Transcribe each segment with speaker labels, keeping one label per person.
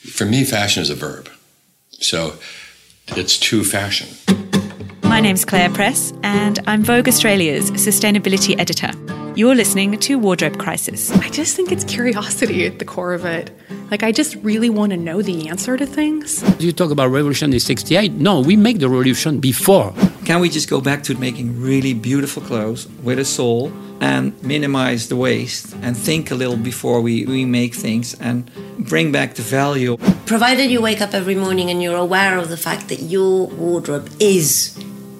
Speaker 1: For me, fashion is a verb. So it's to fashion.
Speaker 2: My name's Claire Press, and I'm Vogue Australia's sustainability editor. You're listening to Wardrobe Crisis.
Speaker 3: I just think it's curiosity at the core of it. Like, I just really want to know the answer to things.
Speaker 4: You talk about revolution in 68. No, we make the revolution before.
Speaker 5: Can we just go back to making really beautiful clothes with a soul and minimize the waste and think a little before we, we make things and bring back the value?
Speaker 6: Provided you wake up every morning and you're aware of the fact that your wardrobe is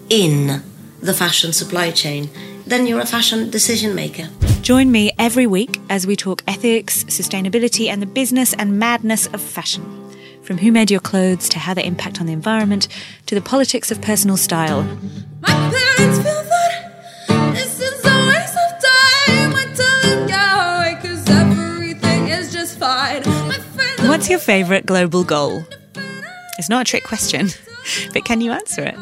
Speaker 6: in the fashion supply chain, then you're a fashion decision maker.
Speaker 2: Join me every week as we talk ethics, sustainability, and the business and madness of fashion. From who made your clothes to how they impact on the environment to the politics of personal style.
Speaker 7: My parents feel that this is a waste of time. I tell them go away 'cause everything is just fine. My
Speaker 2: What's your favourite global goal? It's not a trick question, but can you answer it?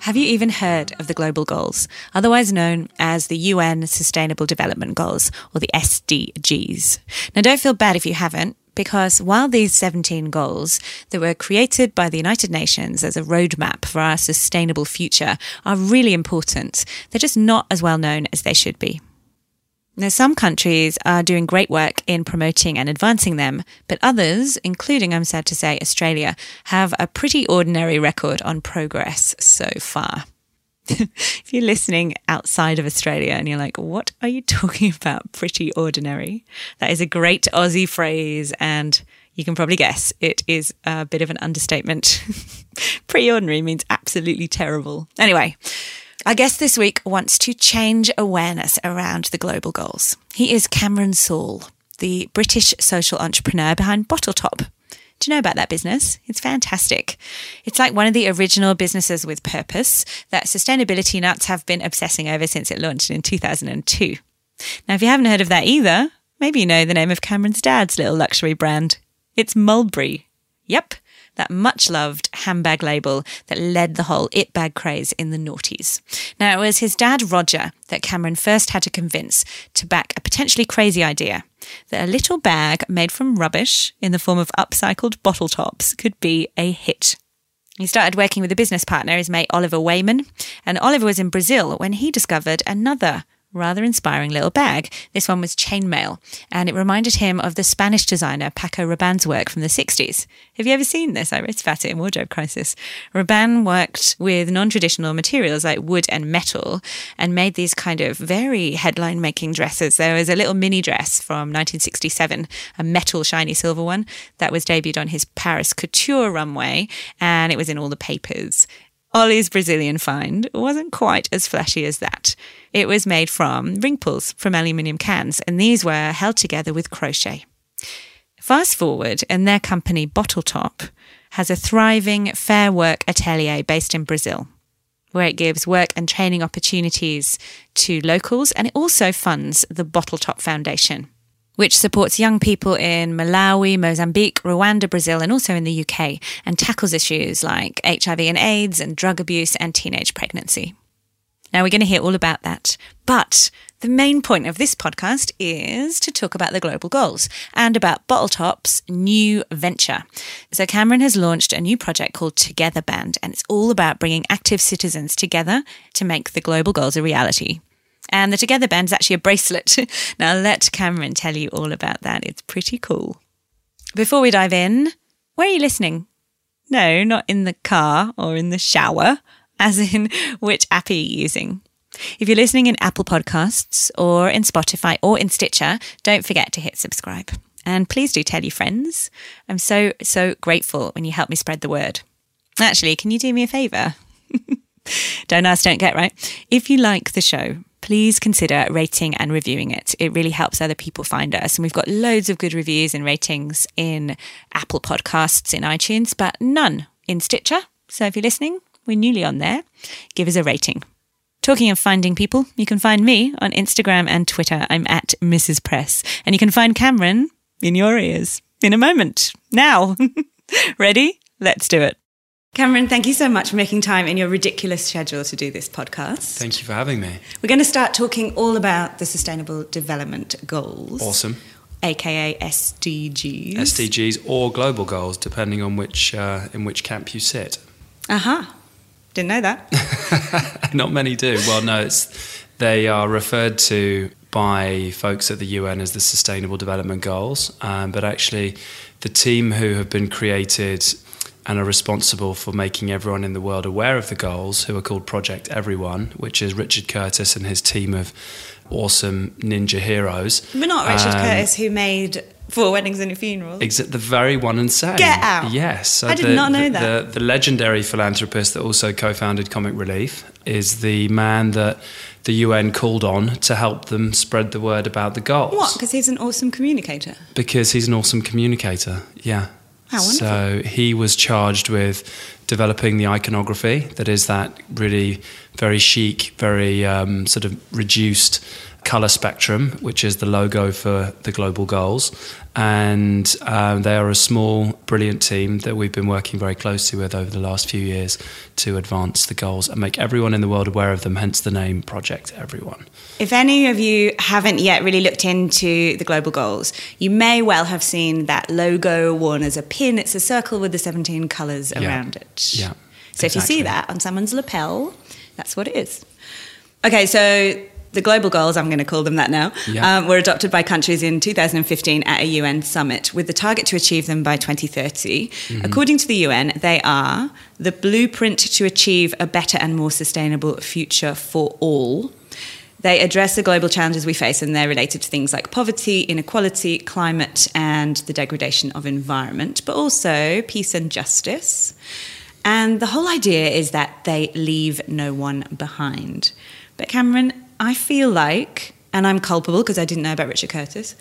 Speaker 2: Have you even heard of the Global Goals, otherwise known as the UN Sustainable Development Goals, or the SDGs? Now, don't feel bad if you haven't, because while these 17 goals that were created by the United Nations as a roadmap for our sustainable future are really important, they're just not as well known as they should be. Now, some countries are doing great work in promoting and advancing them, but others, including, I'm sad to say, Australia, have a pretty ordinary record on progress so far. if you're listening outside of Australia and you're like, what are you talking about? Pretty ordinary. That is a great Aussie phrase, and you can probably guess it is a bit of an understatement. Pretty ordinary means absolutely terrible. Anyway, our guest this week wants to change awareness around the global goals. He is Cameron Saul, the British social entrepreneur behind Bottle Top. Do you know about that business? It's fantastic. It's like one of the original businesses with purpose that sustainability nuts have been obsessing over since it launched in 2002. Now, if you haven't heard of that either, maybe you know the name of Cameron's dad's little luxury brand. It's Mulberry. Yep, that much loved handbag label that led the whole it bag craze in the noughties. Now, it was his dad, Roger, that Cameron first had to convince to back a potentially crazy idea that a little bag made from rubbish in the form of upcycled bottle tops could be a hit. He started working with a business partner, his mate Oliver Wayman, and Oliver was in Brazil when he discovered another rather inspiring little bag. This one was chainmail, and it reminded him of the Spanish designer Paco Rabanne's work from the 60s. Have you ever seen this? I wrote about it in Wardrobe Crisis. Rabanne worked with non traditional materials like wood and metal and made these kind of very headline making dresses. There was a little mini dress from 1967, a metal shiny silver one that was debuted on his Paris couture runway, and it was in all the papers. Ollie's Brazilian find wasn't quite as flashy as that. It was made from ring pulls from aluminium cans, and these were held together with crochet. Fast forward, and their company Bottle Top has a thriving fair work atelier based in Brazil, where it gives work and training opportunities to locals, and it also funds the Bottle Top Foundation which supports young people in Malawi, Mozambique, Rwanda, Brazil, and also in the UK, and tackles issues like HIV and AIDS and drug abuse and teenage pregnancy. Now, we're going to hear all about that. But the main point of this podcast is to talk about the global goals and about Bottle Top's new venture. So, Cameron has launched a new project called Together Band, and it's all about bringing active citizens together to make the global goals a reality. And the Together Band is actually a bracelet. now, I'll let Cameron tell you all about that. It's pretty cool. Before we dive in, where are you listening? No, not in the car or in the shower, as in which app are you using? If you're listening in Apple Podcasts or in Spotify or in Stitcher, don't forget to hit subscribe. And please do tell your friends. I'm so, so grateful when you help me spread the word. Actually, can you do me a favour? don't ask, don't get, right? If you like the show, please consider rating and reviewing it. It really helps other people find us. And we've got loads of good reviews and ratings in Apple Podcasts, in iTunes, but none in Stitcher. So if you're listening, we're newly on there. Give us a rating. Talking of finding people, you can find me on Instagram and Twitter. I'm at Mrs. Press. And you can find Cameron in your ears in a moment. Now. Ready? Let's do it. Cameron, thank you so much for making time in your ridiculous schedule to do this podcast.
Speaker 8: Thank you for having me.
Speaker 2: We're going to start talking all about the Sustainable Development Goals.
Speaker 8: Awesome.
Speaker 2: aka SDGs.
Speaker 8: SDGs or global goals, depending on which uh, in which camp you sit.
Speaker 2: Uh huh. Didn't know that.
Speaker 8: Not many do. Well, no, it's they are referred to by folks at the UN as the Sustainable Development Goals, um, but actually, the team who have been created and are responsible for making everyone in the world aware of the goals, who are called Project Everyone, which is Richard Curtis and his team of awesome ninja heroes.
Speaker 2: But not Richard
Speaker 8: Um,
Speaker 2: Curtis, who made Four Weddings and a Funeral.
Speaker 8: Exa- the very one and same.
Speaker 2: Get out.
Speaker 8: Yes. So
Speaker 2: I did
Speaker 8: the,
Speaker 2: not know
Speaker 8: the,
Speaker 2: that.
Speaker 8: The, the legendary philanthropist that also co founded Comic Relief is the man that the UN called on to help them spread the word about the goals.
Speaker 2: What? Because he's an awesome communicator.
Speaker 8: Because he's an awesome communicator. Yeah.
Speaker 2: How wonderful.
Speaker 8: So he was charged with developing the iconography that is that really very chic, very um, sort of reduced color spectrum, which is the logo for the global goals. And um, they are a small, brilliant team that we've been working very closely with over the last few years to advance the goals and make everyone in the world aware of them, hence the name Project Everyone.
Speaker 2: If any of you haven't yet really looked into the global goals, you may well have seen that logo worn as a pin. It's a circle with the 17 colours
Speaker 8: Yeah.
Speaker 2: around it.
Speaker 8: Yeah,
Speaker 2: So if you see that on someone's lapel, that's what it is. Okay, so the global goals, I'm going to call them that now,
Speaker 8: Yeah.
Speaker 2: um, were adopted by countries in 2015 at a UN summit with the target to achieve them by 2030.
Speaker 8: Mm-hmm.
Speaker 2: According to the UN, they are the blueprint to achieve a better and more sustainable future for all. They address the global challenges we face, and they're related to things like poverty, inequality, climate, and the degradation of environment, but also peace and justice. And the whole idea is that they leave no one behind. But Cameron, I feel like, and I'm culpable because I didn't know about Richard Curtis,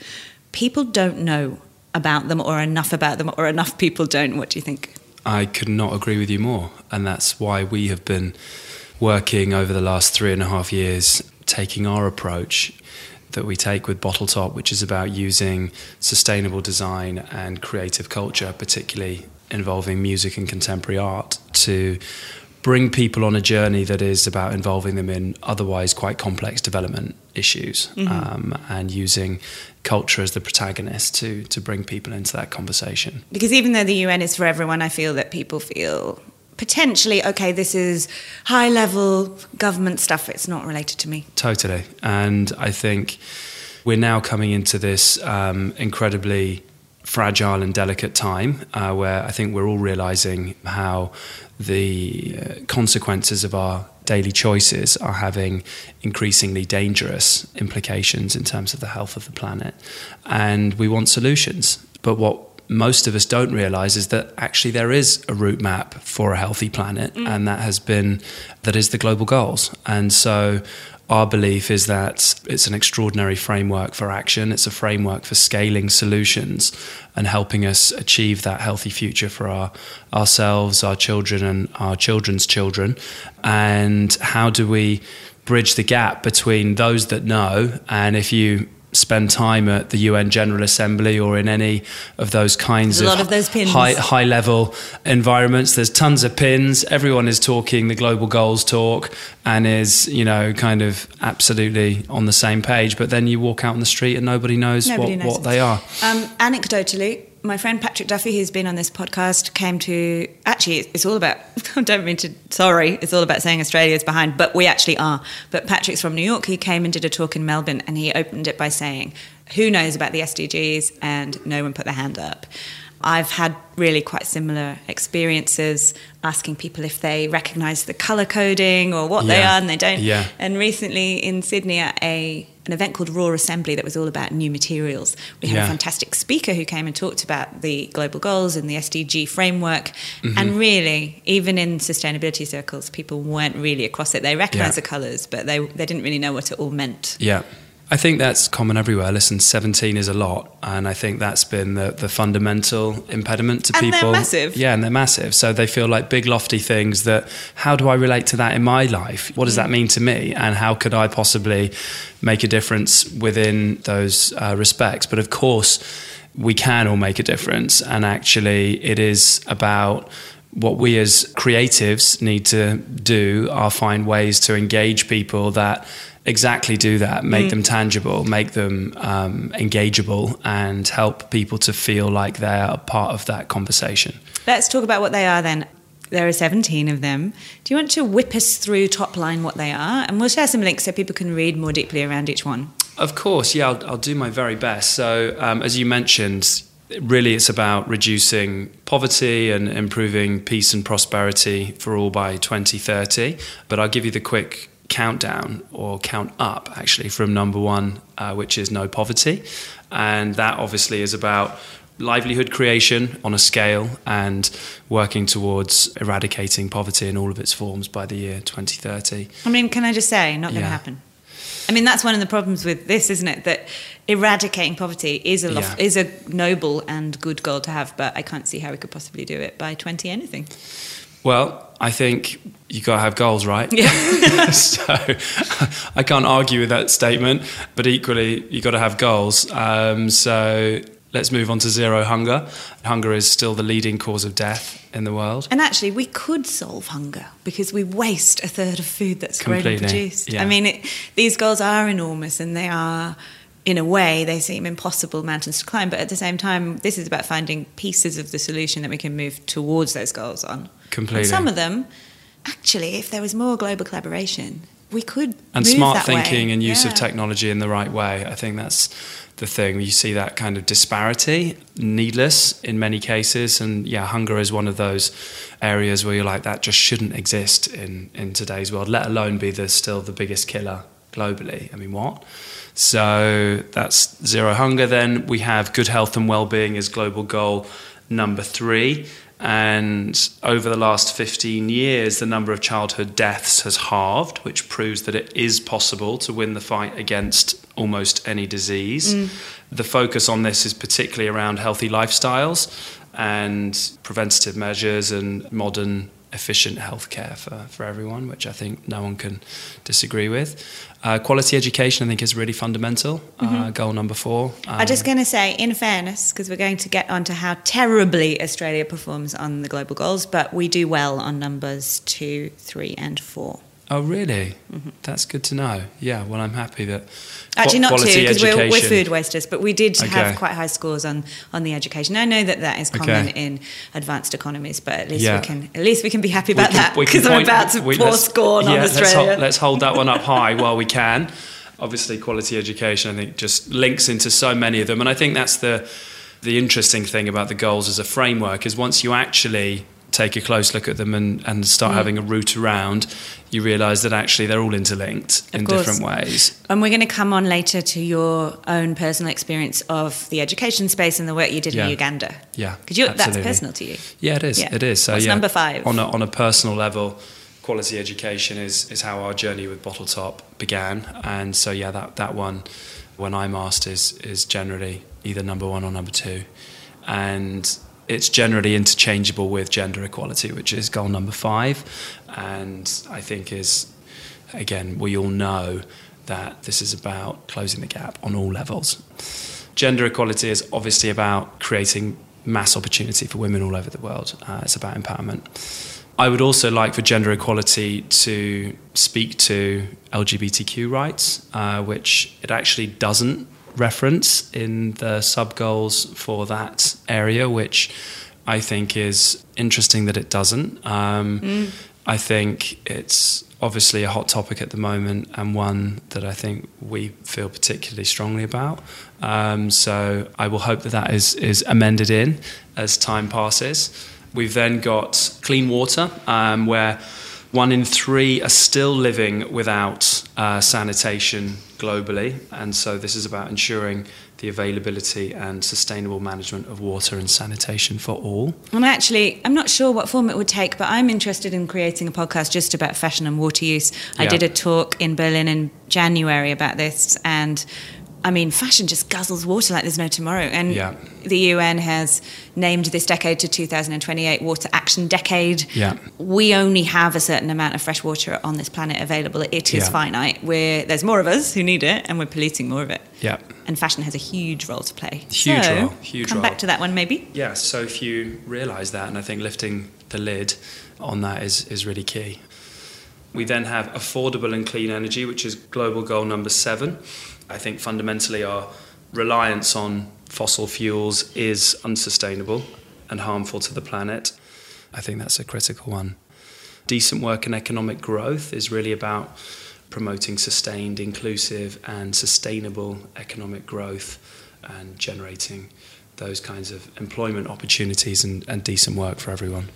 Speaker 2: people don't know about them or enough about them or enough people don't. What do you think?
Speaker 8: I could not agree with you more. And that's why we have been working over the last three and a half years, taking our approach that we take with Bottle Top, which is about using sustainable design and creative culture, particularly involving music and contemporary art, to bring people on a journey that is about involving them in otherwise quite complex development issues um, and using culture as the protagonist to, to bring people into that conversation.
Speaker 2: Because even though the UN is for everyone, I feel that people feel potentially, okay, this is high level government stuff, it's not related to me.
Speaker 8: Totally. And I think we're now coming into this um, incredibly fragile and delicate time uh, where I think we're all realizing how the uh, consequences of our daily choices are having increasingly dangerous implications in terms of the health of the planet. And we want solutions. But what most of us don't realize is that actually there is a route map for a healthy planet, mm. and that has been that is the global goals. And so our belief is that it's an extraordinary framework for action. It's a framework for scaling solutions and helping us achieve that healthy future for our ourselves, our children, and our children's children. And how do we bridge the gap between those that know and if you spend time at the UN General Assembly or in any of those kinds
Speaker 2: There's
Speaker 8: of,
Speaker 2: of those pins.
Speaker 8: high high level environments. There's tons of pins. Everyone is talking the global goals talk and is, you know, kind of absolutely on the same page. But then you walk out on the street and nobody knows,
Speaker 2: Nobody
Speaker 8: what,
Speaker 2: knows.
Speaker 8: what they are.
Speaker 2: Um, anecdotally, my friend Patrick Duffy, who's been on this podcast, came to actually, it's all about. I don't mean to. Sorry, it's all about saying Australia's behind, but we actually are. But Patrick's from New York. He came and did a talk in Melbourne, and he opened it by saying, "Who knows about the SDGs?" And no one put their hand up. I've had really quite similar experiences asking people if they recognise the colour coding or what they are, and they don't.
Speaker 8: Yeah.
Speaker 2: And recently in Sydney at a an event called Raw Assembly that was all about new materials. We had a fantastic speaker who came and talked about the global goals and the SDG framework.
Speaker 8: Mm-hmm.
Speaker 2: And really, even in sustainability circles, people weren't really across it. They recognised
Speaker 8: Yeah.
Speaker 2: the colours, but they they didn't really know what it all meant.
Speaker 8: Yeah. I think that's common everywhere. Listen, 17 is a lot. And I think that's been the, the fundamental impediment to
Speaker 2: And they're
Speaker 8: people.
Speaker 2: massive.
Speaker 8: Yeah, and they're massive. So they feel like big, lofty things that, how do I relate to that in my life? What does that mean to me? And how could I possibly make a difference within those uh, respects? But of course, we can all make a difference. And actually, it is about what we as creatives need to do are find ways to engage people that exactly do that make them tangible make them um, engageable and help people to feel like they're a part of that conversation
Speaker 2: Let's talk about what they are then. There are 17 of them. Do you want to whip us through top line what they are? And we'll share some links so people can read more deeply around each one.
Speaker 8: Of course, yeah, I'll, I'll do my very best. So, um, as you mentioned, really it's about reducing poverty and improving peace and prosperity for all by 2030. But I'll give you the quick countdown or count up actually from number one, uh, which is no poverty. And that obviously is about livelihood creation on a scale and working towards eradicating poverty in all of its forms by the year 2030.
Speaker 2: I mean, can I just say, not going to
Speaker 8: Yeah.
Speaker 2: happen. I mean, that's one of the problems with this, isn't it? That eradicating poverty is a lof-
Speaker 8: Yeah.
Speaker 2: is a noble and good goal to have, but I can't see how we could possibly do it by 20 anything.
Speaker 8: Well, I think you got to have goals, right?
Speaker 2: Yeah.
Speaker 8: so I can't argue with that statement, but equally, you got to have goals. Um, so let's move on to zero hunger. Hunger is still the leading cause of death in the world.
Speaker 2: And actually, we could solve hunger because we waste a third of food that's
Speaker 8: Completely,
Speaker 2: produced.
Speaker 8: yeah.
Speaker 2: I mean, it, these goals are enormous and they are, in a way, they seem impossible mountains to climb. But at the same time, this is about finding pieces of the solution that we can move towards those goals on.
Speaker 8: Completely.
Speaker 2: And some of them, actually, if there was more global collaboration, we could
Speaker 8: and smart
Speaker 2: that way.
Speaker 8: thinking and use of technology in the right way. I think that's the thing. You see that kind of disparity, needless in many cases, and yeah, hunger is one of those areas where you're like that just shouldn't exist in in today's world. Let alone be the still the biggest killer globally. I mean, what? So that's zero hunger. Then we have good health and well-being as global goal number three. And over the last 15 years, the number of childhood deaths has halved, which proves that it is possible to win the fight against almost any disease. Mm. The focus on this is particularly around healthy lifestyles and preventative measures and modern efficient healthcare for, for everyone, which I think no one can disagree with. Uh, quality education, I think, is really fundamental. Uh, goal number four. Um,
Speaker 2: I'm just going to say, in fairness, because we're going to get onto how terribly Australia performs on the global goals, but we do well on numbers two, three, and four.
Speaker 8: Oh, really? That's good to know. Yeah, well, I'm happy that.
Speaker 2: Mm-hmm. Actually, not too, because we're, we're food wasters, but we did have quite high scores on, on the education. I know that that is common in advanced economies, but at least
Speaker 8: Yeah.
Speaker 2: we can at least we can be happy about
Speaker 8: can-
Speaker 2: that because I'm about to
Speaker 8: we-
Speaker 2: pour
Speaker 8: let's-
Speaker 2: scorn on
Speaker 8: yeah, let's
Speaker 2: Australia.
Speaker 8: let's hold that one up high while we can. Obviously, quality education, I think, just links into so many of them, and I think that's the the interesting thing about the goals as a framework is once you actually take a close look at them and, and start
Speaker 2: Mm.
Speaker 8: having a route around, you realise that actually they're all interlinked
Speaker 2: Of
Speaker 8: in
Speaker 2: course.
Speaker 8: different ways.
Speaker 2: And we're going to come on later to your own personal experience of the education space and the work you did
Speaker 8: Yeah.
Speaker 2: in Uganda.
Speaker 8: Yeah,
Speaker 2: Because that's personal to you.
Speaker 8: Yeah, it is.
Speaker 2: Yeah.
Speaker 8: It is. So
Speaker 2: What's
Speaker 8: yeah,
Speaker 2: number five?
Speaker 8: On a, on a personal level, quality education is is how our journey with Bottle Top began, and so yeah, that that one, when I'm asked, is is generally either number one or number two, and it's generally interchangeable with gender equality, which is goal number five, and I think is again we all know that this is about closing the gap on all levels. Gender equality is obviously about creating mass opportunity for women all over the world. Uh, it's about empowerment. I would also like for gender equality to speak to LGBTQ rights, uh, which it actually doesn't reference in the sub goals for that area, which I think is interesting that it doesn't. Um, I think it's obviously a hot topic at the moment and one that I think we feel particularly strongly about. Um, so I will hope that that is, is amended in as time passes. We've then got clean water, um, where one in three are still living without uh, sanitation globally. And so this is about ensuring the availability and sustainable management of water and sanitation for all.
Speaker 2: And actually, I'm not sure what form it would take, but I'm interested in creating a podcast just about fashion and water use. I
Speaker 8: Yeah.
Speaker 2: did a talk in Berlin in January about this, and I mean, fashion just guzzles water like there's no tomorrow. And
Speaker 8: Yeah.
Speaker 2: the UN has named this decade to 2028 Water Action Decade.
Speaker 8: Yeah.
Speaker 2: We only have a certain amount of fresh water on this planet available. It is
Speaker 8: Yeah.
Speaker 2: finite. We're, there's more of us who need it, and we're polluting more of it.
Speaker 8: Yeah.
Speaker 2: And fashion has a huge role to play.
Speaker 8: Huge
Speaker 2: so,
Speaker 8: role, huge
Speaker 2: come
Speaker 8: role.
Speaker 2: back to that one maybe.
Speaker 8: Yeah, so if you realise that, and I think lifting the lid on that is, is really key. We then have affordable and clean energy, which is global goal number seven. I think fundamentally our reliance on fossil fuels is unsustainable and harmful to the planet. I think that's a critical one. Decent work and economic growth is really about promoting sustained, inclusive, and sustainable economic growth and generating those kinds of employment opportunities and, and decent work for everyone.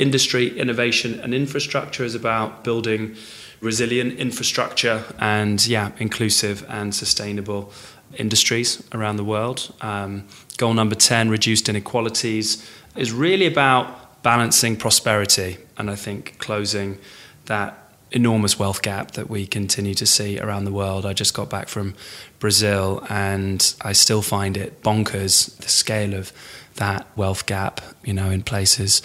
Speaker 8: Industry, innovation, and infrastructure is about building resilient infrastructure and, yeah, inclusive and sustainable industries around the world. Um, goal number 10, reduced inequalities, is really about balancing prosperity and I think closing that enormous wealth gap that we continue to see around the world. I just got back from Brazil and I still find it bonkers the scale of that wealth gap, you know, in places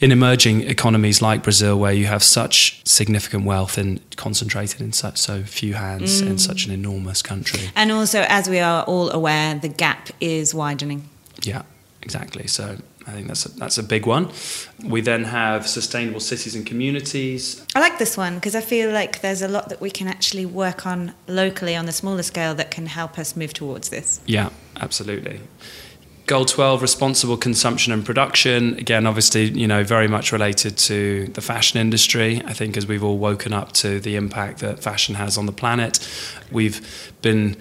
Speaker 8: in emerging economies like Brazil where you have such significant wealth and concentrated in such so few hands in mm. such an enormous country.
Speaker 2: And also, as we are all aware, the gap is widening.
Speaker 8: Yeah, exactly. So I think that's a, that's a big one. We then have sustainable cities and communities.
Speaker 2: I like this one because I feel like there's a lot that we can actually work on locally on the smaller scale that can help us move towards this.
Speaker 8: Yeah, absolutely. Goal 12, responsible consumption and production. Again, obviously, you know, very much related to the fashion industry. I think as we've all woken up to the impact that fashion has on the planet, we've been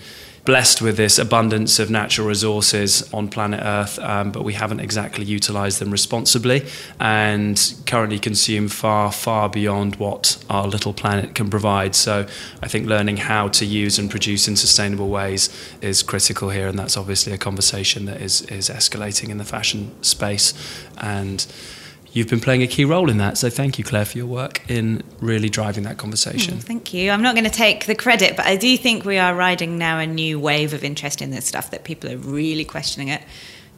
Speaker 8: blessed with this abundance of natural resources on planet Earth, um, but we haven't exactly utilized them responsibly and currently consume far, far beyond what our little planet can provide. So I think learning how to use and produce in sustainable ways is critical here, and that's obviously a conversation that is, is escalating in the fashion space. And You've been playing a key role in that, so thank you, Claire, for your work in really driving that conversation.
Speaker 2: Mm, thank you. I'm not going to take the credit, but I do think we are riding now a new wave of interest in this stuff that people are really questioning it.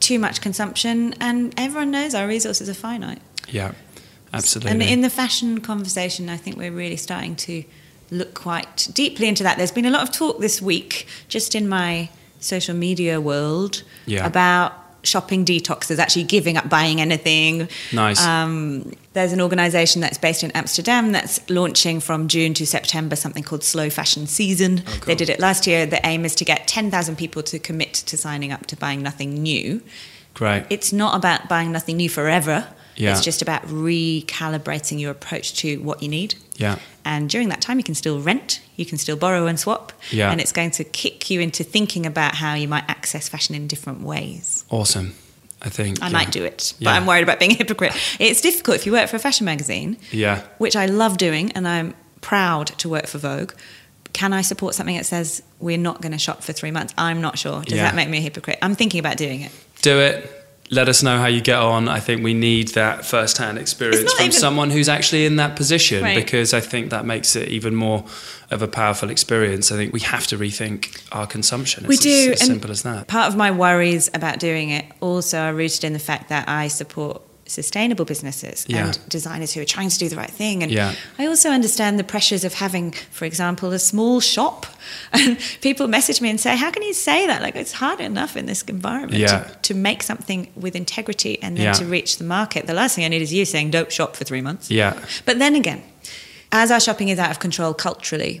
Speaker 2: Too much consumption, and everyone knows our resources are finite.
Speaker 8: Yeah, absolutely.
Speaker 2: And in the fashion conversation, I think we're really starting to look quite deeply into that. There's been a lot of talk this week, just in my social media world,
Speaker 8: Yeah.
Speaker 2: about shopping detoxes, actually giving up buying anything.
Speaker 8: Nice.
Speaker 2: Um, there's an organisation that's based in Amsterdam that's launching from June to September something called Slow Fashion Season.
Speaker 8: Oh,
Speaker 2: They did it last year. The aim is to get 10,000 people to commit to signing up to buying nothing new.
Speaker 8: Great.
Speaker 2: It's not about buying nothing new forever.
Speaker 8: Yeah.
Speaker 2: It's just about recalibrating your approach to what you need.
Speaker 8: yeah.
Speaker 2: And during that time, you can still rent, you can still borrow and swap.
Speaker 8: Yeah.
Speaker 2: And it's going to kick you into thinking about how you might access fashion in different ways.
Speaker 8: Awesome. I think.
Speaker 2: I
Speaker 8: yeah.
Speaker 2: might do it, but
Speaker 8: Yeah.
Speaker 2: I'm worried about being a hypocrite. It's difficult if you work for a fashion magazine,
Speaker 8: Yeah.
Speaker 2: which I love doing, and I'm proud to work for Vogue. Can I support something that says we're not going to shop for three months? I'm not sure. Does
Speaker 8: Yeah.
Speaker 2: that make me a hypocrite? I'm thinking about doing it.
Speaker 8: Do it. Let us know how you get on. I think we need that first-hand experience from
Speaker 2: even-
Speaker 8: someone who's actually in that position
Speaker 2: Right.
Speaker 8: because I think that makes it even more of a powerful experience. I think we have to rethink our consumption.
Speaker 2: We
Speaker 8: It's
Speaker 2: do.
Speaker 8: As, as simple as that.
Speaker 2: Part of my worries about doing it also are rooted in the fact that I support sustainable businesses
Speaker 8: Yeah.
Speaker 2: and designers who are trying to do the right thing. And
Speaker 8: Yeah.
Speaker 2: I also understand the pressures of having, for example, a small shop. And people message me and say, How can you say that? Like, it's hard enough in this environment
Speaker 8: Yeah.
Speaker 2: to, to make something with integrity and then to reach the market. The last thing I need is you saying, Don't shop for three months.
Speaker 8: Yeah.
Speaker 2: But then again, as our shopping is out of control culturally,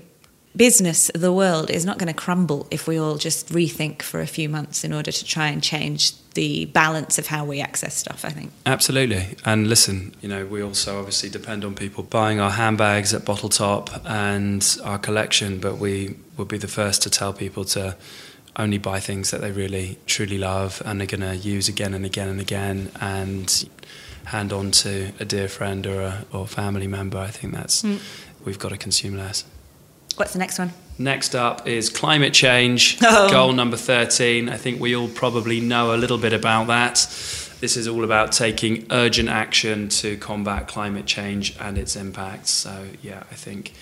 Speaker 2: business, the world, is not going to crumble if we all just rethink for a few months in order to try and change the balance of how we access stuff, I think.
Speaker 8: Absolutely. And listen, you know, we also obviously depend on people buying our handbags at Bottle Top and our collection, but we would be the first to tell people to only buy things that they really truly love and are going to use again and again and again and hand on to a dear friend or a or family member. I think that's mm. we've got to consume less.
Speaker 2: What's the next one?
Speaker 8: Next up is climate change,
Speaker 2: Oh.
Speaker 8: goal number 13. I think we all probably know a little bit about that. This is all about taking urgent action to combat climate change and its impacts. So, yeah, I think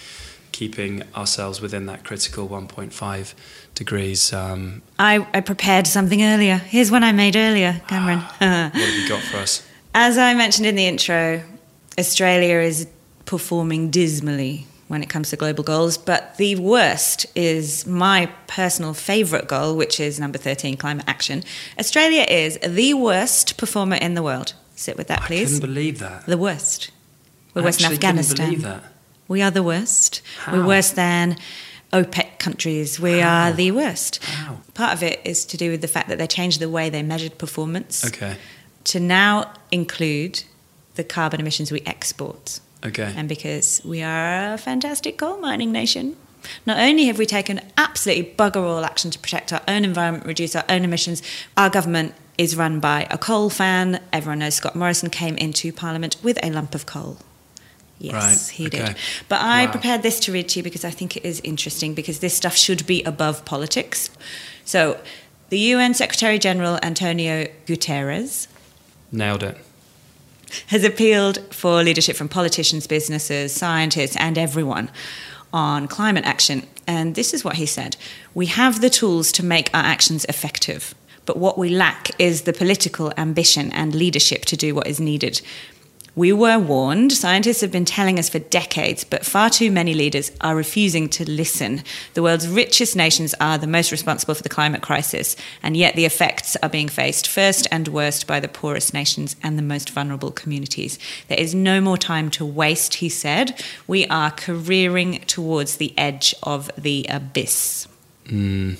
Speaker 8: keeping ourselves within that critical 1.5 degrees. Um,
Speaker 2: I, I prepared something earlier. Here's one I made earlier, Cameron.
Speaker 8: what have you got for us?
Speaker 2: As I mentioned in the intro, Australia is performing dismally when it comes to global goals, but the worst is my personal favourite goal, which is number 13, climate action. Australia is the worst performer in the world. Sit with that, please.
Speaker 8: I couldn't believe that.
Speaker 2: the worst. We're
Speaker 8: I
Speaker 2: worse than Afghanistan.
Speaker 8: believe that.
Speaker 2: We are the worst.
Speaker 8: How?
Speaker 2: We're worse than OPEC countries. We are the worst.
Speaker 8: How?
Speaker 2: Part of it is to do with the fact that they changed the way they measured performance
Speaker 8: Okay.
Speaker 2: to now include the carbon emissions we export.
Speaker 8: Okay.
Speaker 2: And because we are a fantastic coal mining nation, not only have we taken absolutely bugger all action to protect our own environment, reduce our own emissions, our government is run by a coal fan. Everyone knows Scott Morrison came into Parliament with a lump of coal. Yes,
Speaker 8: Right,
Speaker 2: he
Speaker 8: okay.
Speaker 2: did. But I
Speaker 8: Wow.
Speaker 2: prepared this to read to you because I think it is interesting because this stuff should be above politics. So, the UN Secretary General Antonio Guterres
Speaker 8: Nailed it.
Speaker 2: Has appealed for leadership from politicians, businesses, scientists, and everyone on climate action. And this is what he said We have the tools to make our actions effective, but what we lack is the political ambition and leadership to do what is needed. We were warned, scientists have been telling us for decades, but far too many leaders are refusing to listen. The world's richest nations are the most responsible for the climate crisis, and yet the effects are being faced first and worst by the poorest nations and the most vulnerable communities. There is no more time to waste, he said. We are careering towards the edge of the abyss. Hmm.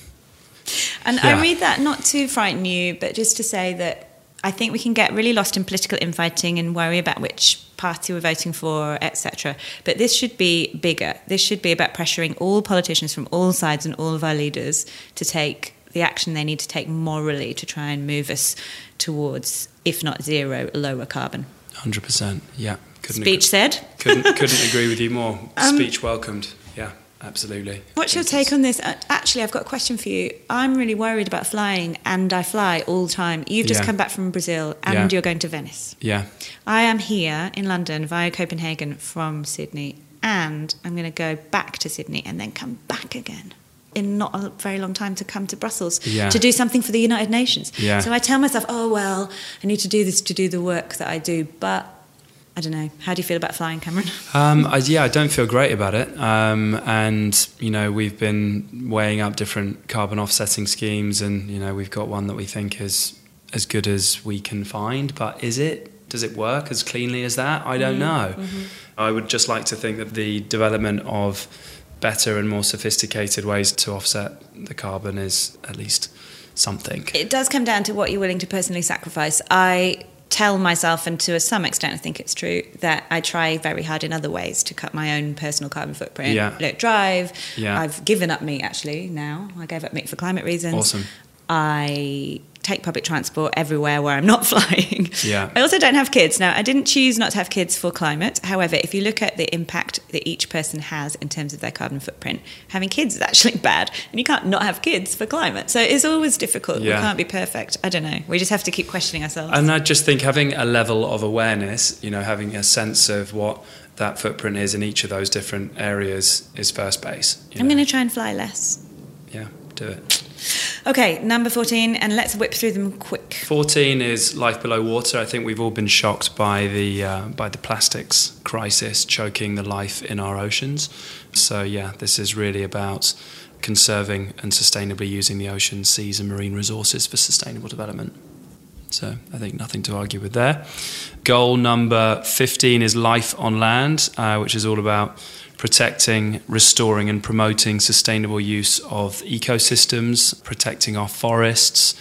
Speaker 2: And I read that not to frighten you, but just to say that I think we can get really lost in political infighting and worry about which party we're voting for, etc. But this should be bigger. This should be about pressuring all politicians from all sides and all of our leaders to take the action they need to take morally to try and move us towards, if not zero, lower carbon.
Speaker 8: Hundred percent. Yeah. Couldn't
Speaker 2: Speech said.
Speaker 8: Couldn't couldn't agree with you more.
Speaker 2: Um,
Speaker 8: Speech welcomed. Yeah. Absolutely.
Speaker 2: What's your take on this? Uh, Actually, I've got a question for you. I'm really worried about flying, and I fly all the time. You've just
Speaker 8: Yeah.
Speaker 2: come back from Brazil, and
Speaker 8: Yeah.
Speaker 2: you're going to Venice.
Speaker 8: Yeah.
Speaker 2: I am here in London via Copenhagen from Sydney, and I'm going to go back to Sydney and then come back again in not a very long time to come to Brussels
Speaker 8: Yeah.
Speaker 2: to do something for the United Nations.
Speaker 8: Yeah.
Speaker 2: So I tell myself, oh, well, I need to do this to do the work that I do, but I don't know. How do you feel about flying, Cameron?
Speaker 8: Um, I, yeah, I don't feel great about it. Um, and, you know, we've been weighing up different carbon offsetting schemes, and, you know, we've got one that we think is as good as we can find. But is it? Does it work as cleanly as that? I don't know. I would just like to think that the development of better and more sophisticated ways to offset the carbon is at least something.
Speaker 2: It does come down to what you're willing to personally sacrifice. I tell myself, and to some extent, I think it's true, that I try very hard in other ways to cut my own personal carbon footprint.
Speaker 8: Yeah.
Speaker 2: Let drive.
Speaker 8: Yeah.
Speaker 2: I've given up meat actually now. I gave up meat for climate reasons.
Speaker 8: Awesome.
Speaker 2: I take public transport everywhere where I'm not flying.
Speaker 8: Yeah.
Speaker 2: I also don't have kids. Now, I didn't choose not to have kids for climate. However, if you look at the impact that each person has in terms of their carbon footprint, having kids is actually bad. And you can't not have kids for climate. So it's always difficult.
Speaker 8: Yeah.
Speaker 2: We can't be perfect. I don't know. We just have to keep questioning ourselves.
Speaker 8: And I just think having a level of awareness, you know, having a sense of what that footprint is in each of those different areas is first base.
Speaker 2: I'm going to try and fly less.
Speaker 8: Yeah, do it.
Speaker 2: Okay, number 14, and let's whip through them quick.
Speaker 8: 14 is life below water. I think we've all been shocked by the uh, by the plastics crisis choking the life in our oceans. So yeah, this is really about conserving and sustainably using the ocean, seas, and marine resources for sustainable development. So I think nothing to argue with there. Goal number 15 is life on land, uh, which is all about protecting, restoring, and promoting sustainable use of ecosystems, protecting our forests,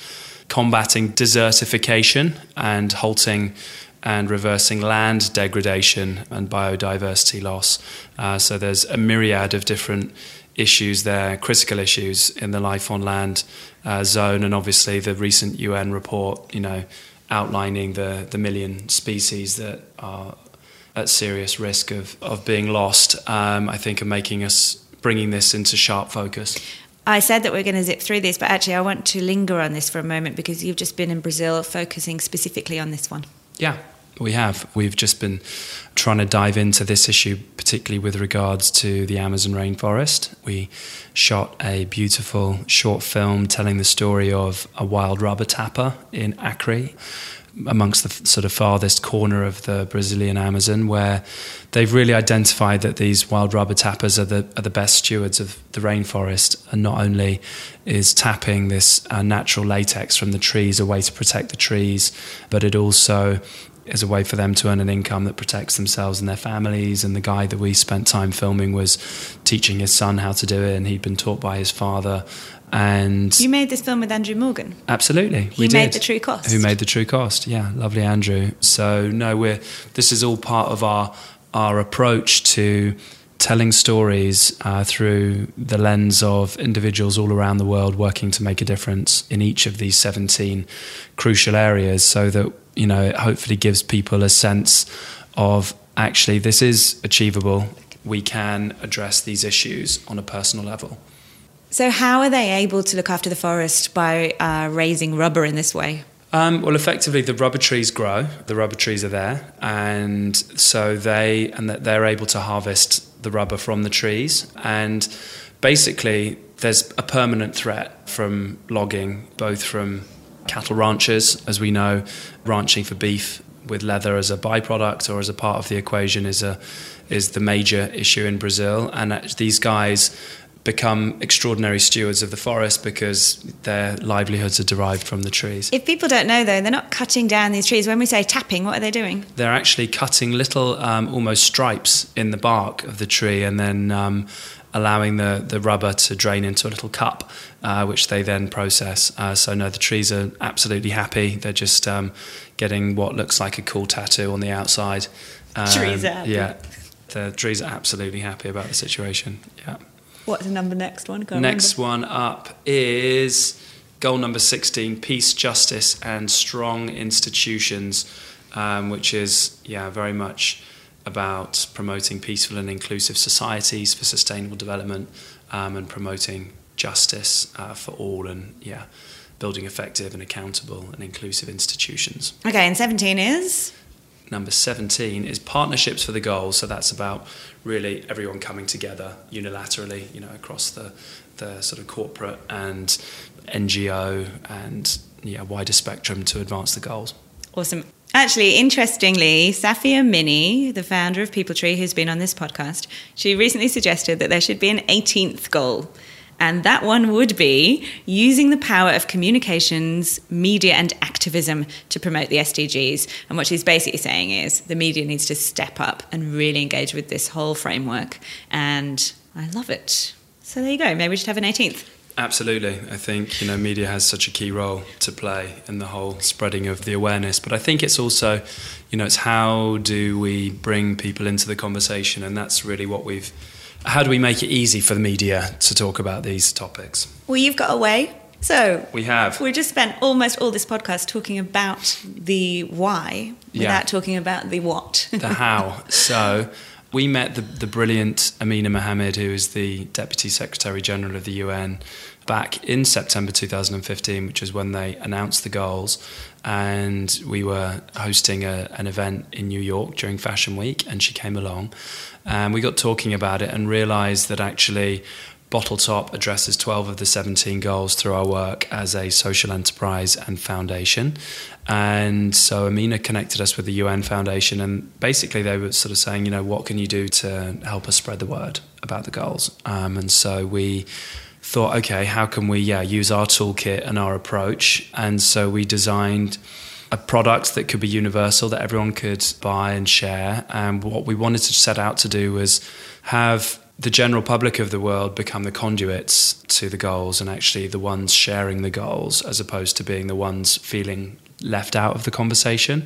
Speaker 8: combating desertification, and halting and reversing land degradation and biodiversity loss. Uh, so there's a myriad of different issues there, critical issues in the life on land uh, zone, and obviously the recent UN report, you know, outlining the, the million species that are at serious risk of, of being lost, um, I think are making us bringing this into sharp focus.
Speaker 2: I said that we're going to zip through this, but actually, I want to linger on this for a moment because you've just been in Brazil focusing specifically on this one.
Speaker 8: Yeah, we have. We've just been trying to dive into this issue, particularly with regards to the Amazon rainforest. We shot a beautiful short film telling the story of a wild rubber tapper in Acre, amongst the sort of farthest corner of the Brazilian Amazon, where they've really identified that these wild rubber tappers are the are the best stewards of the rainforest, and not only is tapping this uh, natural latex from the trees a way to protect the trees, but it also as a way for them to earn an income that protects themselves and their families. And the guy that we spent time filming was teaching his son how to do it, and he'd been taught by his father. And
Speaker 2: You made this film with Andrew Morgan.
Speaker 8: Absolutely,
Speaker 2: He
Speaker 8: we
Speaker 2: made
Speaker 8: did.
Speaker 2: the true cost.
Speaker 8: Who made the true cost? Yeah, lovely Andrew. So no, we're this is all part of our our approach to telling stories uh, through the lens of individuals all around the world working to make a difference in each of these 17 crucial areas so that you know it hopefully gives people a sense of actually this is achievable we can address these issues on a personal level
Speaker 2: So, how are they able to look after the forest by uh, raising rubber in this way?
Speaker 8: Um, well, effectively, the rubber trees grow. The rubber trees are there, and so they and they're able to harvest the rubber from the trees. And basically, there's a permanent threat from logging, both from cattle ranchers, as we know, ranching for beef with leather as a byproduct or as a part of the equation is a is the major issue in Brazil. And uh, these guys become extraordinary stewards of the forest because their livelihoods are derived from the trees.
Speaker 2: If people don't know, though, they're not cutting down these trees. When we say tapping, what are they doing?
Speaker 8: they're actually cutting little um, almost stripes in the bark of the tree and then um, allowing the, the rubber to drain into a little cup uh, which they then process uh, so no the trees are absolutely happy they're just um, getting what looks like a cool tattoo on the outside Um,
Speaker 2: Trees are happy.
Speaker 8: yeah the trees are absolutely happy about the situation yeah
Speaker 2: What's the number next one?
Speaker 8: Next one up is goal number 16 peace, justice, and strong institutions, um, which is, yeah, very much about promoting peaceful and inclusive societies for sustainable development um, and promoting justice uh, for all and, yeah, building effective and accountable and inclusive institutions.
Speaker 2: Okay, and 17 is?
Speaker 8: Number 17 is partnerships for the goals. So that's about really everyone coming together unilaterally, you know, across the, the sort of corporate and NGO and yeah, wider spectrum to advance the goals.
Speaker 2: Awesome. Actually, interestingly, Safia Minney, the founder of People Tree, who's been on this podcast, she recently suggested that there should be an 18th goal. And that one would be using the power of communications, media, and activism to promote the SDGs. And what she's basically saying is the media needs to step up and really engage with this whole framework. And I love it. So there you go. Maybe we should have an 18th.
Speaker 8: Absolutely. I think, you know, media has such a key role to play in the whole spreading of the awareness. But I think it's also, you know, it's how do we bring people into the conversation? And that's really what we've, how do we make it easy for the media to talk about these topics?
Speaker 2: Well, you've got a way. So
Speaker 8: We have.
Speaker 2: We just spent almost all this podcast talking about the why without
Speaker 8: Yeah.
Speaker 2: talking about the what.
Speaker 8: the how. So we met the, the brilliant Amina Mohammed, who is the Deputy Secretary General of the UN, back in September 2015, which is when they announced the goals. And we were hosting a, an event in New York during Fashion Week, and she came along. And we got talking about it and realized that actually Bottle Top addresses 12 of the 17 goals through our work as a social enterprise and foundation. And so Amina connected us with the UN Foundation, and basically they were sort of saying, you know, what can you do to help us spread the word about the goals? Um, and so we thought, okay, how can we, yeah, use our toolkit and our approach? And so we designed a product that could be universal that everyone could buy and share. And what we wanted to set out to do was have the general public of the world become the conduits to the goals and actually the ones sharing the goals as opposed to being the ones feeling left out of the conversation.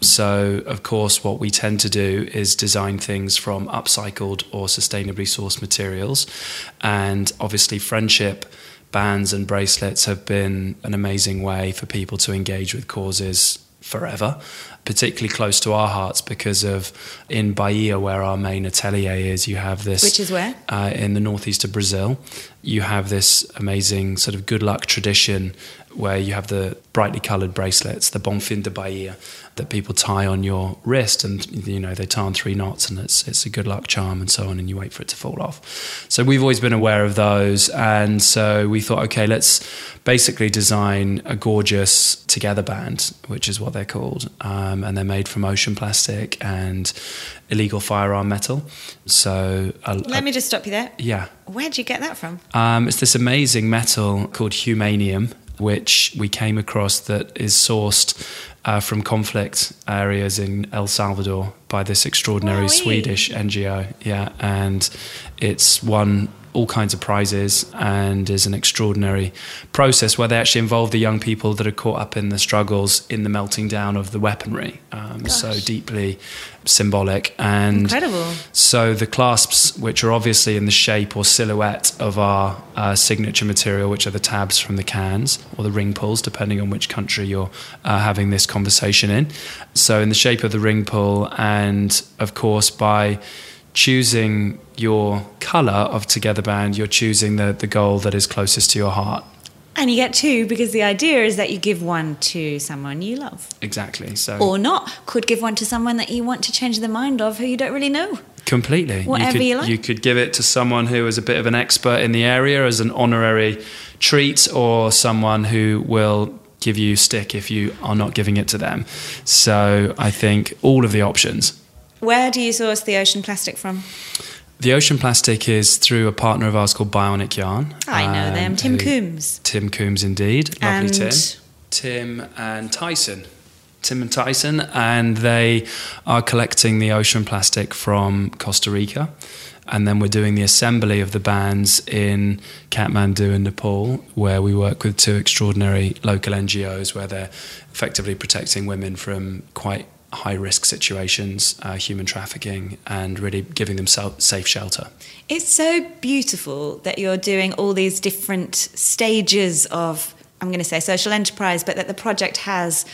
Speaker 8: So, of course, what we tend to do is design things from upcycled or sustainably sourced materials. And obviously, friendship bands and bracelets have been an amazing way for people to engage with causes forever, particularly close to our hearts because of in Bahia, where our main atelier is, you have this.
Speaker 2: Which is where?
Speaker 8: Uh, in the northeast of Brazil. You have this amazing sort of good luck tradition where you have the brightly coloured bracelets, the Bonfim de Bahia, that people tie on your wrist, and you know they tie on three knots, and it's it's a good luck charm, and so on, and you wait for it to fall off. So we've always been aware of those, and so we thought, okay, let's basically design a gorgeous together band, which is what they're called, um, and they're made from ocean plastic and illegal firearm metal. So a,
Speaker 2: Let
Speaker 8: a-
Speaker 2: me just stop you there.
Speaker 8: yeah.
Speaker 2: Where'd you get that from?
Speaker 8: Um, it's this amazing metal called humanium, which we came across that is sourced uh, from conflict areas in El Salvador by this extraordinary. Swedish NGO. Yeah, and it's won all kinds of prizes and is an extraordinary process where they actually involve the young people that are caught up in the struggles in the melting down of the weaponry. Um, so deeply symbolic and
Speaker 2: Incredible.
Speaker 8: so the clasps, which are obviously in the shape or silhouette of our uh, signature material, which are the tabs from the cans or the ring pulls, depending on which country you're uh, having this conversation in. So in the shape of the ring pull, and of course by choosing your colour of Together Band, you're choosing the, the goal that is closest to your heart.
Speaker 2: And you get two because the idea is that you give one to someone you love.
Speaker 8: Exactly. So
Speaker 2: Or not. Could give one to someone that you want to change the mind of who you don't really know.
Speaker 8: Completely.
Speaker 2: Whatever
Speaker 8: you could,
Speaker 2: you like.
Speaker 8: could give it to someone who is a bit of an expert in the area as an honorary treat, or someone who will give you stick if you are not giving it to them. So I think all of the options.
Speaker 2: Where do you source the ocean plastic from?
Speaker 8: The ocean plastic is through a partner of ours called Bionic Yarn.
Speaker 2: I know them.
Speaker 8: um,
Speaker 2: Tim
Speaker 8: who-
Speaker 2: Coombs.
Speaker 8: Tim Coombs, indeed. Lovely
Speaker 2: And-
Speaker 8: Tim. Tim and Tyson. Tim and Tyson, and they are collecting the ocean plastic from Costa Rica. And then we're doing the assembly of the bands in Kathmandu and Nepal, where we work with two extraordinary local NGOs where they're effectively protecting women from quite high risk situations, uh, human trafficking, and really giving them safe shelter.
Speaker 2: It's so beautiful that you're doing all these different stages of, I'm going to say social enterprise, but that the project has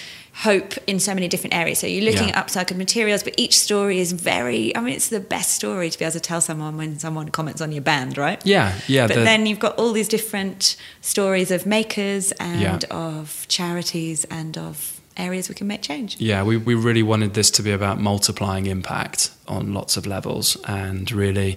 Speaker 2: hope in so many different areas. So you're looking
Speaker 8: Yeah.
Speaker 2: at upcycled materials, but each story is very, I mean, it's the best story to be able to tell someone when someone comments on your band, right?
Speaker 8: Yeah, yeah.
Speaker 2: But
Speaker 8: the-
Speaker 2: then you've got all these different stories of makers and
Speaker 8: Yeah.
Speaker 2: of charities and of areas we can make change.
Speaker 8: Yeah, we, we really wanted this to be about multiplying impact on lots of levels and really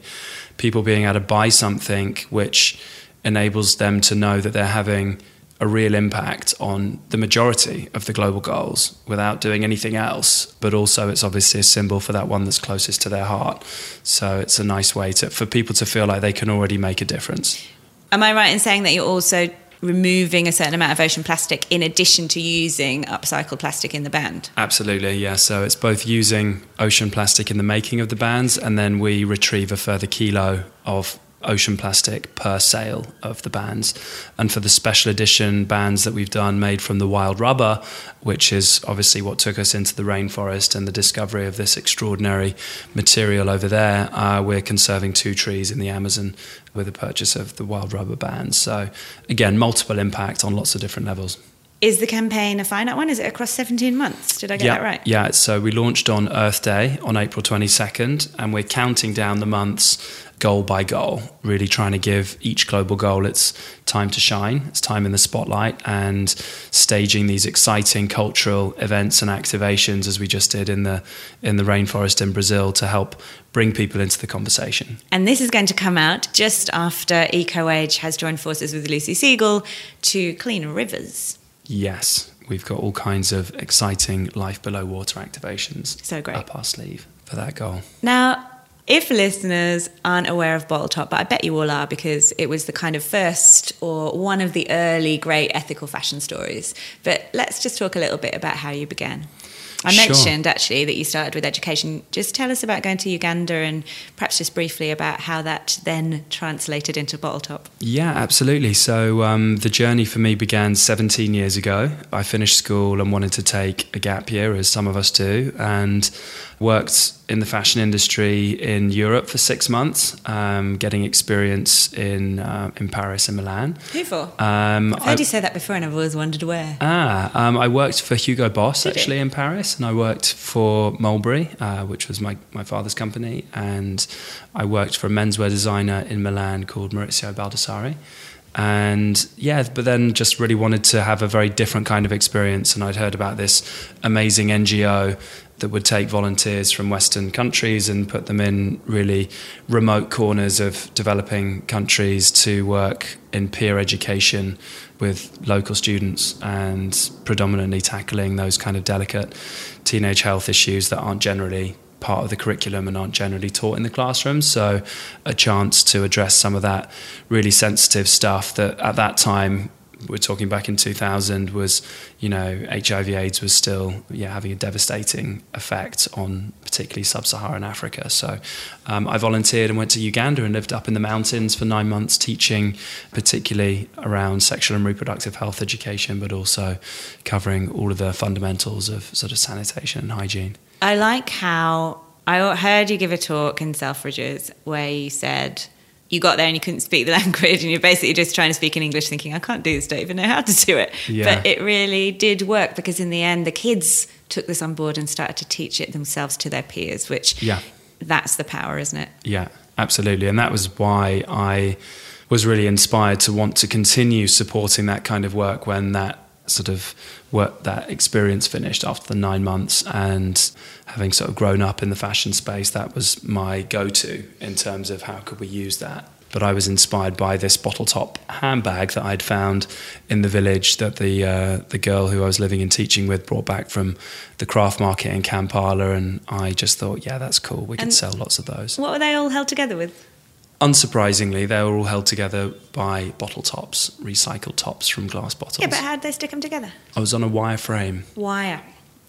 Speaker 8: people being able to buy something which enables them to know that they're having a real impact on the majority of the global goals without doing anything else. But also, it's obviously a symbol for that one that's closest to their heart. So it's a nice way to, for people to feel like they can already make a difference.
Speaker 2: Am I right in saying that you're also removing a certain amount of ocean plastic in addition to using upcycled plastic in the band?
Speaker 8: Absolutely, yeah. So it's both using ocean plastic in the making of the bands, and then we retrieve a further kilo of ocean plastic per sale of the bands. And for the special edition bands that we've done made from the wild rubber, which is obviously what took us into the rainforest and the discovery of this extraordinary material over there, uh, we're conserving two trees in the Amazon with the purchase of the wild rubber bands. So again, multiple impact on lots of different levels.
Speaker 2: Is the campaign a finite one? Is it across 17 months? Did I get
Speaker 8: yeah,
Speaker 2: that right?
Speaker 8: Yeah, so we launched on Earth Day on April 22nd, and we're counting down the months goal by goal, really trying to give each global goal its time to shine, its time in the spotlight, and staging these exciting cultural events and activations as we just did in the in the rainforest in Brazil to help bring people into the conversation.
Speaker 2: And this is going to come out just after EcoAge has joined forces with Lucy Siegle to clean rivers.
Speaker 8: Yes, we've got all kinds of exciting life below water activations
Speaker 2: So great.
Speaker 8: up our sleeve for that goal.
Speaker 2: Now, if listeners aren't aware of Bottle Top, but I bet you all are because it was the kind of first or one of the early great ethical fashion stories. But let's just talk a little bit about how you began. I
Speaker 8: Sure.
Speaker 2: mentioned actually that you started with education. Just tell us about going to Uganda and perhaps just briefly about how that then translated into Bottle Top.
Speaker 8: Yeah, absolutely. So um, the journey for me began 17 years ago. I finished school and wanted to take a gap year, as some of us do, and worked in the fashion industry in Europe for six months, um, getting experience in uh, in Paris and Milan.
Speaker 2: Who for?
Speaker 8: Um,
Speaker 2: I've heard
Speaker 8: I-
Speaker 2: you say that before and I've always wondered where.
Speaker 8: Ah, um, I worked for Hugo Boss
Speaker 2: Did
Speaker 8: actually in Paris, and I worked for Mulberry, uh, which was my, my father's company, and I worked for a menswear designer in Milan called Maurizio Baldassari. And yeah, but then just really wanted to have a very different kind of experience, and I'd heard about this amazing NGO that would take volunteers from Western countries and put them in really remote corners of developing countries to work in peer education with local students and predominantly tackling those kind of delicate teenage health issues that aren't generally part of the curriculum and aren't generally taught in the classroom. So, a chance to address some of that really sensitive stuff that at that time we're talking back in 2000 was, you know, HIV/AIDS was still yeah having a devastating effect on particularly sub-Saharan Africa. So um, I volunteered and went to Uganda and lived up in the mountains for nine months, teaching particularly around sexual and reproductive health education, but also covering all of the fundamentals of sort of sanitation and hygiene.
Speaker 2: I like how I heard you give a talk in Selfridges where you said you got there and you couldn't speak the language and you're basically just trying to speak in English thinking, I can't do this, don't even know how to do it.
Speaker 8: Yeah.
Speaker 2: But it really did work because in the end, the kids took this on board and started to teach it themselves to their peers, which
Speaker 8: Yeah.
Speaker 2: that's the power, isn't it?
Speaker 8: Yeah, absolutely. And that was why I was really inspired to want to continue supporting that kind of work when that sort of work that experience finished after the nine months and having sort of grown up in the fashion space that was my go-to in terms of how could we use that but I was inspired by this bottle top handbag that I'd found in the village that the uh, the girl who I was living and teaching with brought back from the craft market in Kampala, and I just thought, yeah, that's cool. We could
Speaker 2: And-
Speaker 8: sell lots of those.
Speaker 2: What were they all held together with?
Speaker 8: Unsurprisingly, they were all held together by bottle tops, recycled tops from glass bottles.
Speaker 2: Yeah, but how did they stick them together?
Speaker 8: I was on a wire frame.
Speaker 2: Wire.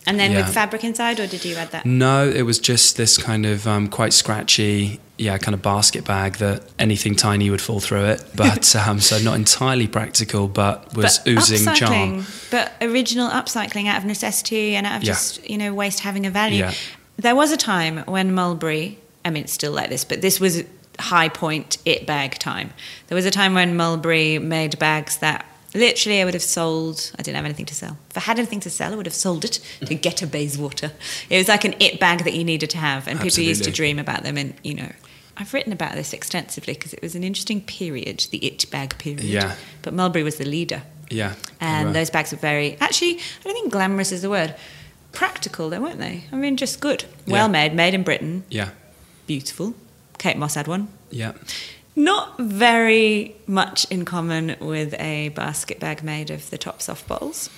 Speaker 2: And then
Speaker 8: Yeah.
Speaker 2: with fabric inside, or did you add that?
Speaker 8: No, it was just this kind of um, quite scratchy, yeah, kind of basket bag that anything tiny would fall through it. But um, so not entirely practical, but was
Speaker 2: but
Speaker 8: oozing charm.
Speaker 2: But original upcycling out of necessity and out of
Speaker 8: Yeah.
Speaker 2: just, you know, waste having a value.
Speaker 8: Yeah.
Speaker 2: There was a time when Mulberry, I mean, it's still like this, but this was high point it bag time. There was a time when Mulberry made bags that literally I would have sold. I didn't have anything to sell. If I had anything to sell, I would have sold it to mm. get a Bayswater. It was like an it bag that you needed to have, and people used to dream about them. And you know, I've written about this extensively because it was an interesting period, the it bag period.
Speaker 8: Yeah.
Speaker 2: But Mulberry was the leader.
Speaker 8: Yeah.
Speaker 2: And
Speaker 8: Right.
Speaker 2: those bags were very, actually, I don't think glamorous is the word. Practical, though, weren't they? I mean, just good.
Speaker 8: Yeah.
Speaker 2: Well made, made in Britain,
Speaker 8: Yeah.
Speaker 2: beautiful. Kate Moss had one.
Speaker 8: Yeah.
Speaker 2: Not very much in common with a basket bag made of the top soft bottles.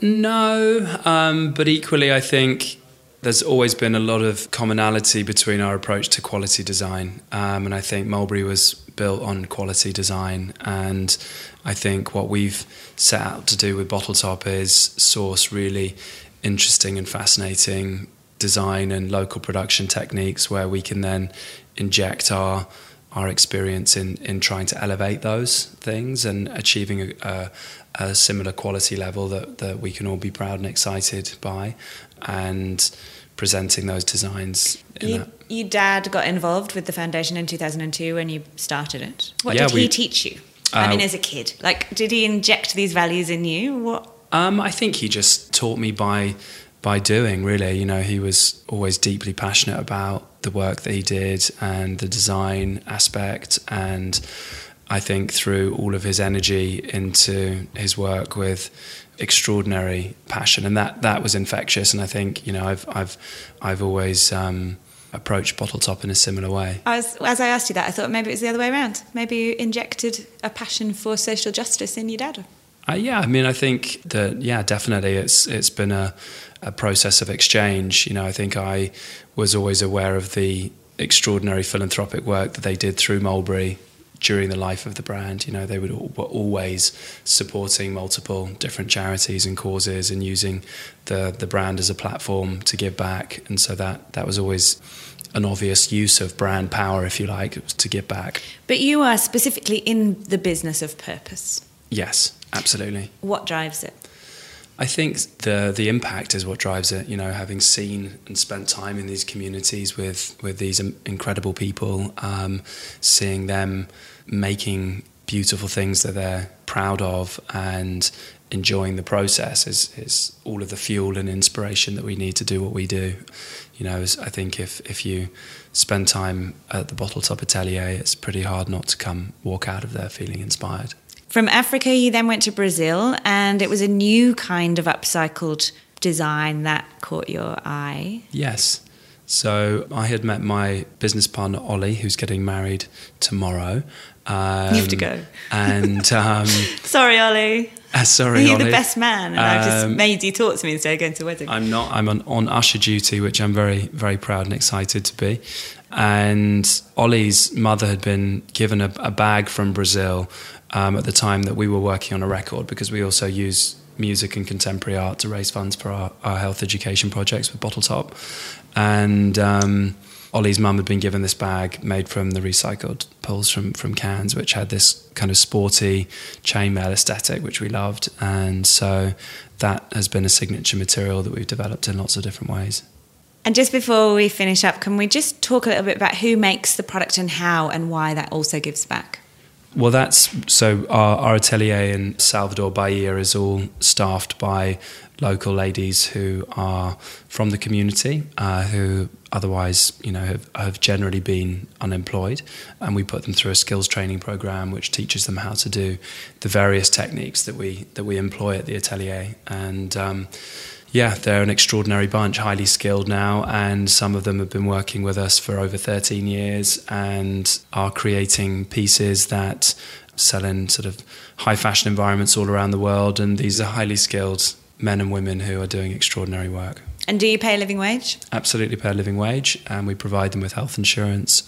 Speaker 8: No, um, but equally, I think there's always been a lot of commonality between our approach to quality design. Um, and I think Mulberry was built on quality design. And I think what we've set out to do with Bottle Top is source really interesting and fascinating design and local production techniques where we can then inject our our experience in, in trying to elevate those things and achieving a, a, a similar quality level that, that we can all be proud and excited by and presenting those designs in
Speaker 2: You, your dad got involved with the foundation in 2002 when you started it. What
Speaker 8: Yeah,
Speaker 2: did he teach you? I
Speaker 8: Uh,
Speaker 2: mean, as a kid, like, did he inject these values in you? What?
Speaker 8: Um, I think he just taught me by by doing. Really, you know, he was always deeply passionate about the work that he did and the design aspect, and I think through all of his energy into his work with extraordinary passion, and that that was infectious. And I think you know, I've I've I've always. Um, approached bottle top in a similar way
Speaker 2: I was, as I asked you that, I thought maybe it was the other way around. Maybe you injected a passion for social justice in your dad.
Speaker 8: Uh, yeah, I mean, I think that yeah, definitely, it's it's been a, a process of exchange. You know, I think I was always aware of the extraordinary philanthropic work that they did through Mulberry during the life of the brand. You know, they would were always supporting multiple different charities and causes and using the the brand as a platform to give back. And so that that was always an obvious use of brand power, if you like, to give back.
Speaker 2: But you are specifically in the business of purpose.
Speaker 8: Yes, absolutely.
Speaker 2: What drives it?
Speaker 8: I think the the impact is what drives it. You know, having seen and spent time in these communities with with these incredible people, um, seeing them making beautiful things that they're proud of and enjoying the process is is all of the fuel and inspiration that we need to do what we do. You know, I think if if you spend time at the Bottle Top Atelier, it's pretty hard not to come walk out of there feeling inspired.
Speaker 2: From Africa, you then went to Brazil, and it was a new kind of upcycled design that caught your eye.
Speaker 8: Yes. So I had met my business partner Ollie, who's getting married tomorrow. Um,
Speaker 2: You have to go.
Speaker 8: And um,
Speaker 2: Sorry, Ollie.
Speaker 8: uh, sorry,
Speaker 2: You're
Speaker 8: Ollie.
Speaker 2: the best man, and I've just
Speaker 8: Um,
Speaker 2: made you talk to me instead of going to a wedding.
Speaker 8: I'm not. I'm on, on usher duty, which I'm very, very proud and excited to be. And Ollie's mother had been given a, a bag from Brazil um, at the time that we were working on a record because we also use music and contemporary art to raise funds for our, our health education projects with Bottle Top. And um, Ollie's mum had been given this bag made from the recycled pulls from, from cans, which had this kind of sporty chainmail aesthetic, which we loved. And so that has been a signature material that we've developed in lots of different ways.
Speaker 2: And just before we finish up, can we just talk a little bit about who makes the product and how and why that also gives back?
Speaker 8: Well, that's so our, our atelier in Salvador Bahia is all staffed by local ladies who are from the community, uh, who otherwise, you know, have, have generally been unemployed, and we put them through a skills training program which teaches them how to do the various techniques that we that we employ at the atelier, and. Um, yeah, they're an extraordinary bunch, highly skilled now, and some of them have been working with us for over 13 years and are creating pieces that sell in sort of high fashion environments all around the world. And these are highly skilled men and women who are doing extraordinary work.
Speaker 2: And do you pay a living wage?
Speaker 8: Absolutely pay a living wage, and we provide them with health insurance,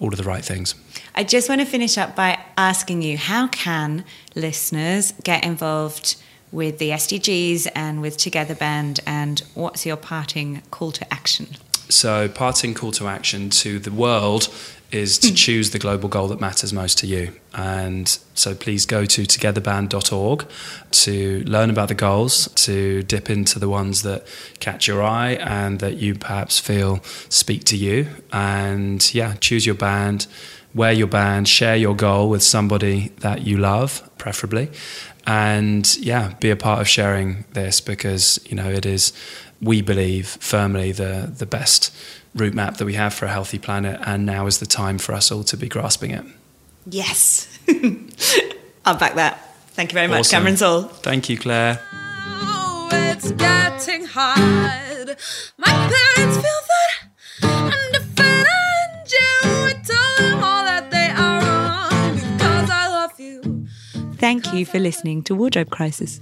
Speaker 8: all of the right things.
Speaker 2: I just want to finish up by asking you how can listeners get involved with the SDGs and with Together Band, and what's your parting call to action?
Speaker 8: So, parting call to action to the world is to mm. choose the global goal that matters most to you. And so, please go to togetherband.org to learn about the goals, to dip into the ones that catch your eye and that you perhaps feel speak to you. And yeah, choose your band, wear your band, share your goal with somebody that you love, preferably. And yeah, be a part of sharing this because, you know, it is, we believe firmly, the, the best route map that we have for a healthy planet. And now is the time for us all to be grasping it.
Speaker 2: Yes. I'll back that. Thank you very much,
Speaker 8: Awesome.
Speaker 2: Cameron Saul.
Speaker 8: Thank you, Clare.
Speaker 7: Oh, it's getting hard. My parents feel that
Speaker 2: Thank you for listening to Wardrobe Crisis.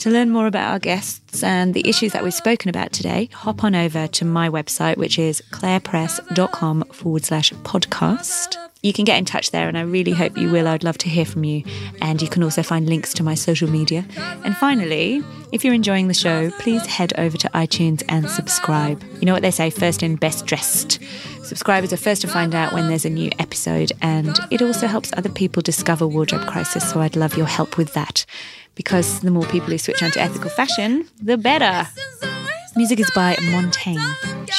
Speaker 2: To learn more about our guests and the issues that we've spoken about today, hop on over to my website, which is clarepress.com forward slash podcast. You can get in touch there, and I really hope you will. I'd love to hear from you. And you can also find links to my social media. And finally, if you're enjoying the show, please head over to iTunes and subscribe. You know what they say first in, best dressed. Subscribers are first to find out when there's a new episode, and it also helps other people discover Wardrobe Crisis. So I'd love your help with that because the more people who switch on to ethical fashion, the better. Music is by Montaigne.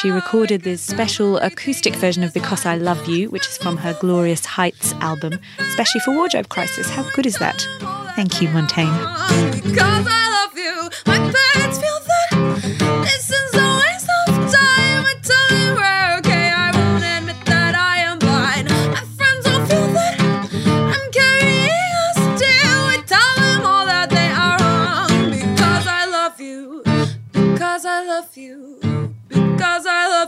Speaker 2: She recorded this special acoustic version of Because I Love You, which is from her Glorious Heights album, especially for Wardrobe Crisis. How good is that? Thank you, Montaigne.